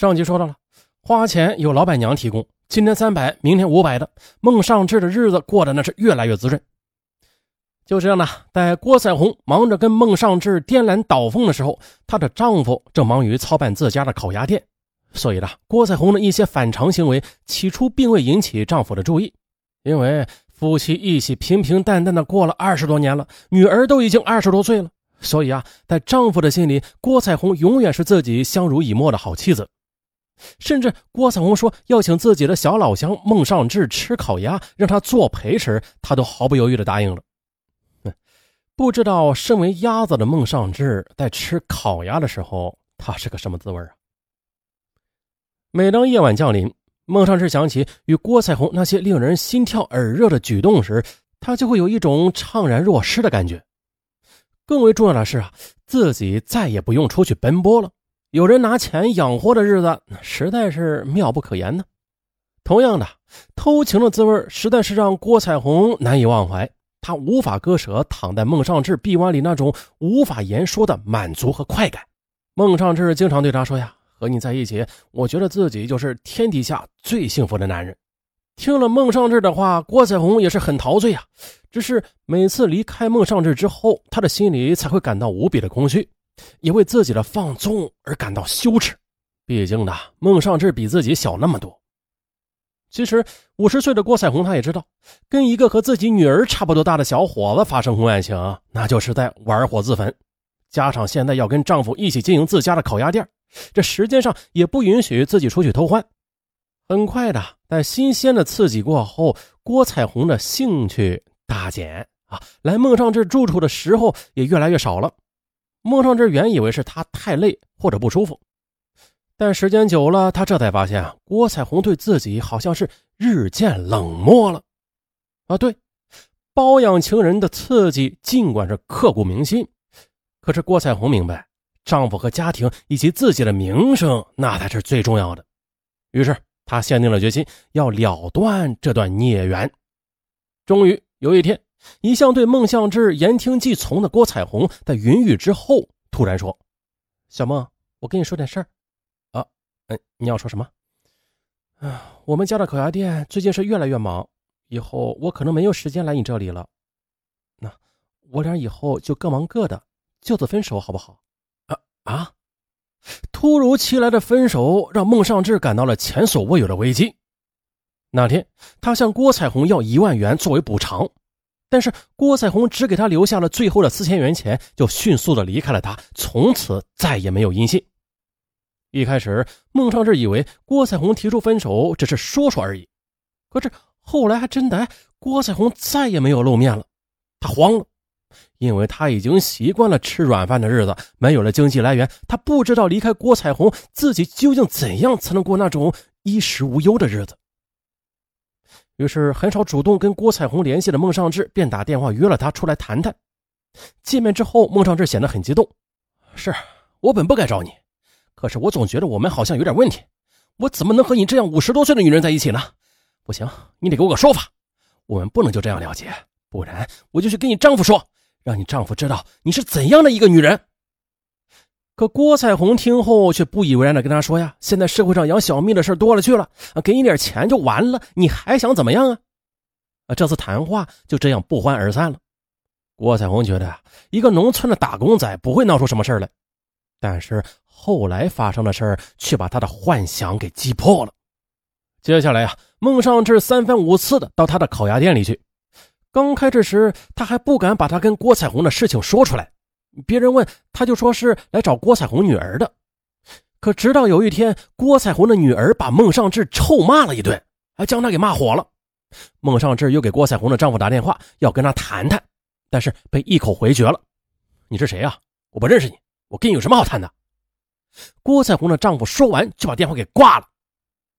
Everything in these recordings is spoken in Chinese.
上集说到了，花钱有老板娘提供，今天三百，明天五百的，孟尚志的日子过得那是越来越滋润。就这样呢，在郭彩虹忙着跟孟尚志颠鸾倒凤的时候，她的丈夫正忙于操办自家的烤鸭店，所以呢，郭彩虹的一些反常行为起初并未引起丈夫的注意，因为夫妻一起平平淡淡的过了二十多年了，女儿都已经二十多岁了，所以啊，在丈夫的心里，郭彩虹永远是自己相濡以沫的好妻子。甚至郭彩虹说要请自己的小老乡孟尚志吃烤鸭，让他作陪时，他都毫不犹豫地答应了。不知道身为鸭子的孟尚志在吃烤鸭的时候，他是个什么滋味啊？每当夜晚降临，孟尚志想起与郭彩虹那些令人心跳耳热的举动时，他就会有一种怅然若失的感觉。更为重要的是啊，自己再也不用出去奔波了。有人拿钱养活的日子，实在是妙不可言呢。同样的，偷情的滋味实在是让郭彩虹难以忘怀。她无法割舍躺在孟尚志臂弯里那种无法言说的满足和快感。孟尚志经常对她说：“呀，和你在一起，我觉得自己就是天底下最幸福的男人。”听了孟尚志的话，郭彩虹也是很陶醉啊。只是每次离开孟尚志之后，她的心里才会感到无比的空虚。也为自己的放纵而感到羞耻，毕竟呢，孟尚志比自己小那么多。其实五十岁的郭彩虹，她也知道，跟一个和自己女儿差不多大的小伙子发生婚外情，那就是在玩火自焚。加上现在要跟丈夫一起经营自家的烤鸭店，这时间上也不允许自己出去偷欢。很快的，在新鲜的刺激过后，郭彩虹的兴趣大减啊，来孟尚志住处的时候也越来越少了。孟尚志原以为是他太累或者不舒服，但时间久了，他这才发现啊郭彩虹对自己好像是日渐冷漠了。啊，对，包养情人的刺激尽管是刻骨铭心，可是郭彩虹明白，丈夫和家庭以及自己的名声那才是最重要的。于是，她下定了决心要了断这段孽缘。终于有一天。一向对孟向志言听计从的郭彩虹，在云雨之后突然说：“小孟，我跟你说点事儿。啊，嗯，你要说什么？啊，我们家的烤鸭店最近是越来越忙，以后我可能没有时间来你这里了。那我俩以后就各忙各的，就此分手好不好？啊啊！突如其来的分手让孟尚志感到了前所未有的危机。那天，他向郭彩虹要一万元作为补偿。”但是郭彩虹只给他留下了最后的四千元钱，就迅速的离开了他，从此再也没有音信。一开始，孟尚志以为郭彩虹提出分手只是说说而已，可是后来还真的，郭彩虹再也没有露面了。他慌了，因为他已经习惯了吃软饭的日子，没有了经济来源，他不知道离开郭彩虹，自己究竟怎样才能过那种衣食无忧的日子。于是，很少主动跟郭彩虹联系的孟尚志便打电话约了她出来谈谈。见面之后，孟尚志显得很激动：“是我本不该找你，可是我总觉得我们好像有点问题。我怎么能和你这样五十多岁的女人在一起呢？不行，你得给我个说法。我们不能就这样了结，不然我就去跟你丈夫说，让你丈夫知道你是怎样的一个女人。”可郭彩虹听后却不以为然的跟他说：“呀，现在社会上养小蜜的事多了去了啊，给你点钱就完了，你还想怎么样啊？”啊，这次谈话就这样不欢而散了。郭彩虹觉得啊一个农村的打工仔不会闹出什么事来，但是后来发生的事却把他的幻想给击破了。接下来呀，孟尚志三番五次的到他的烤鸭店里去。刚开始时，他还不敢把他跟郭彩虹的事情说出来。别人问，他就说是来找郭彩虹女儿的。可直到有一天，郭彩虹的女儿把孟尚志臭骂了一顿，还将他给骂火了。孟尚志又给郭彩虹的丈夫打电话，要跟他谈谈，但是被一口回绝了。你是谁呀？我不认识你，我跟你有什么好谈的？郭彩虹的丈夫说完就把电话给挂了。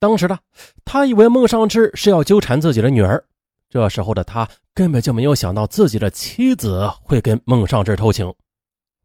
当时呢，他以为孟尚志是要纠缠自己的女儿，这时候的他根本就没有想到自己的妻子会跟孟尚志偷情。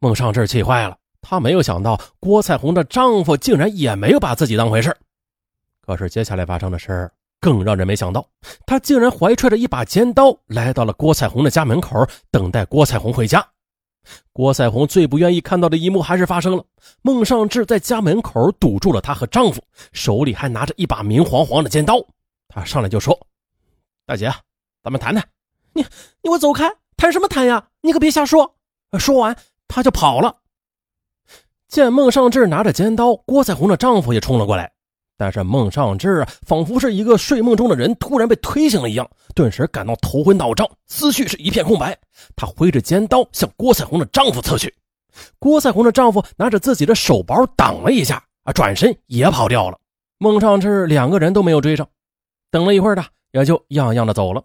孟尚志气坏了，他没有想到郭彩虹的丈夫竟然也没有把自己当回事可是接下来发生的事更让人没想到，他竟然怀揣着一把尖刀来到了郭彩虹的家门口，等待郭彩虹回家。郭彩虹最不愿意看到的一幕还是发生了。孟尚志在家门口堵住了她和丈夫，手里还拿着一把明晃晃的尖刀。他上来就说：“大姐，咱们谈谈。”“你你给我走开！谈什么谈呀？你可别瞎说！”说完，他就跑了。见孟尚志拿着尖刀，郭彩虹的丈夫也冲了过来。但是孟尚志啊仿佛是一个睡梦中的人，突然被推醒了一样，顿时感到头昏脑胀，思绪是一片空白。他挥着尖刀向郭彩虹的丈夫刺去，郭彩虹的丈夫拿着自己的手包挡了一下，啊，转身也跑掉了。孟尚志两个人都没有追上，等了一会儿的，也就样样的走了。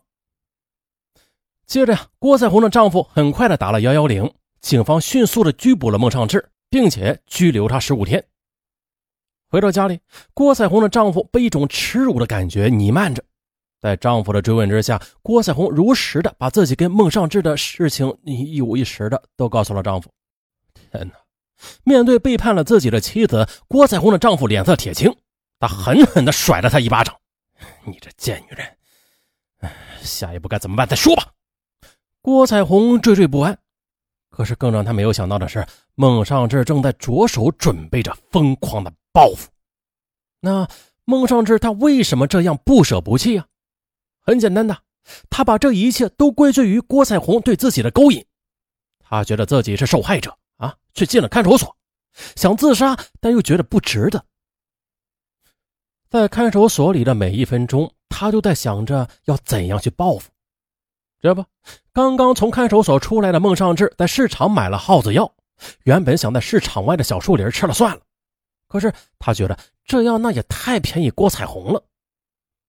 接着呀，郭彩虹的丈夫很快的打了幺幺零，警方迅速的拘捕了孟尚志，并且拘留他十五天。回到家里，郭彩虹的丈夫被一种耻辱的感觉弥漫着。在丈夫的追问之下，郭彩虹如实的把自己跟孟尚志的事情一五一十的都告诉了丈夫。天哪！面对背叛了自己的妻子，郭彩虹的丈夫脸色铁青，他狠狠的甩了她一巴掌：“你这贱女人！下一步该怎么办？再说吧。”郭彩虹惴惴不安，可是更让他没有想到的是，孟尚志正在着手准备着疯狂的。报复，那孟尚志他为什么这样不舍不弃啊？很简单的，他把这一切都归罪于郭彩虹对自己的勾引，他觉得自己是受害者啊，却进了看守所，想自杀，但又觉得不值得。在看守所里的每一分钟，他都在想着要怎样去报复。这不，刚刚从看守所出来的孟尚志在市场买了耗子药，原本想在市场外的小树林吃了算了。可是他觉得这样那也太便宜郭彩虹了。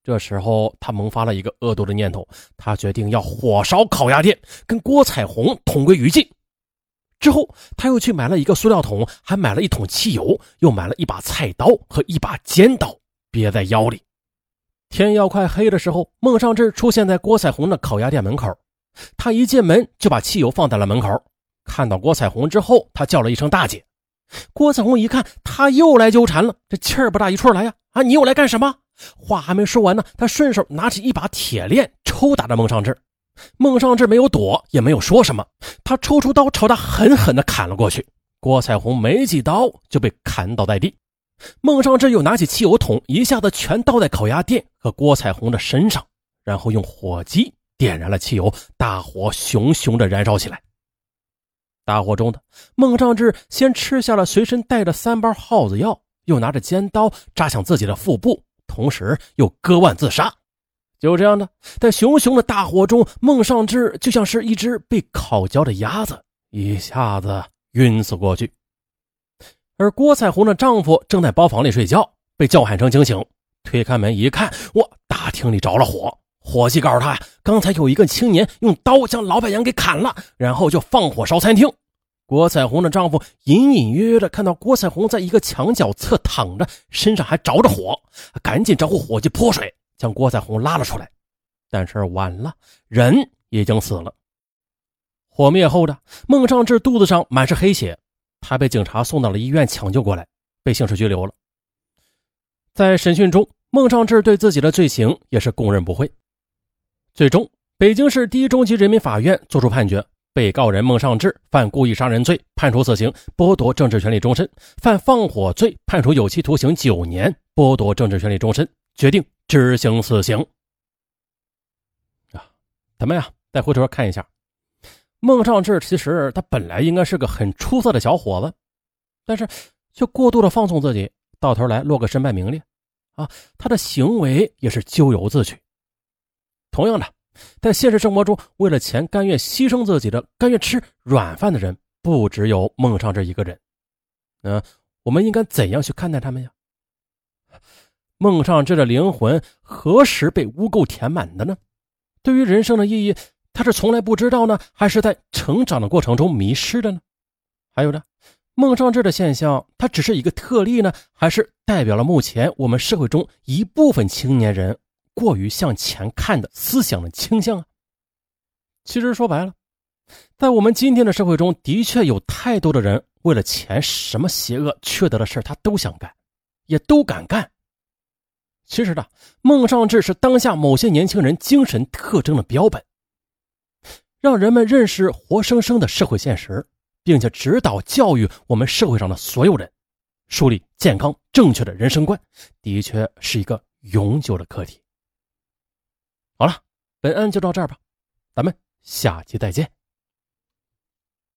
这时候他萌发了一个恶毒的念头，他决定要火烧烤鸭店，跟郭彩虹同归于尽。之后他又去买了一个塑料桶，还买了一桶汽油，又买了一把菜刀和一把尖刀，别在腰里。天要快黑的时候，孟尚志出现在郭彩虹的烤鸭店门口。他一进门就把汽油放在了门口，看到郭彩虹之后，他叫了一声“大姐”。郭彩虹一看，他又来纠缠了，这气儿不大一处来呀！啊，你又来干什么？话还没说完呢，他顺手拿起一把铁链抽打着孟尚志。孟尚志没有躲，也没有说什么，他抽出刀朝他狠狠地砍了过去。郭彩虹没几刀就被砍倒在地。孟尚志又拿起汽油桶，一下子全倒在烤鸭店和郭彩虹的身上，然后用火机点燃了汽油，大火熊熊的燃烧起来。大火中的孟尚志先吃下了随身带着三包耗子药，又拿着尖刀扎向自己的腹部，同时又割腕自杀。就这样的，在熊熊的大火中，孟尚志就像是一只被烤焦的鸭子，一下子晕死过去。而郭彩虹的丈夫正在包房里睡觉，被叫喊声惊醒，推开门一看，哇，大厅里着了火。伙计告诉他，刚才有一个青年用刀将老板娘给砍了，然后就放火烧餐厅。郭彩虹的丈夫隐隐约约的看到郭彩虹在一个墙角侧躺着，身上还着着火，赶紧招呼伙计泼水将郭彩虹拉了出来。但是晚了，人已经死了。火灭后的孟尚志肚子上满是黑血，他被警察送到了医院抢救过来，被刑事拘留了。在审讯中，孟尚志对自己的罪行也是供认不讳。最终，北京市第一中级人民法院作出判决：被告人孟尚志犯故意杀人罪，判处死刑，剥夺政治权利终身；犯放火罪，判处有期徒刑九年，剥夺政治权利终身。决定执行死刑。啊，咱们呀，再回头看一下，孟尚志其实他本来应该是个很出色的小伙子，但是却过度的放纵自己，到头来落个身败名裂。啊，他的行为也是咎由自取。同样的，在现实生活中，为了钱甘愿牺牲自己的、甘愿吃软饭的人，不只有孟尚志一个人。嗯，我们应该怎样去看待他们呀？孟尚志的灵魂何时被污垢填满的呢？对于人生的意义，他是从来不知道呢，还是在成长的过程中迷失的呢？还有呢，孟尚志的现象，它只是一个特例呢，还是代表了目前我们社会中一部分青年人？过于向前看的思想的倾向啊，其实说白了，在我们今天的社会中，的确有太多的人为了钱，什么邪恶缺德的事他都想干，也都敢干。其实呢，孟尚志是当下某些年轻人精神特征的标本，让人们认识活生生的社会现实，并且指导教育我们社会上的所有人，树立健康正确的人生观，的确是一个永久的课题。好了，本案就到这儿吧，咱们下期再见。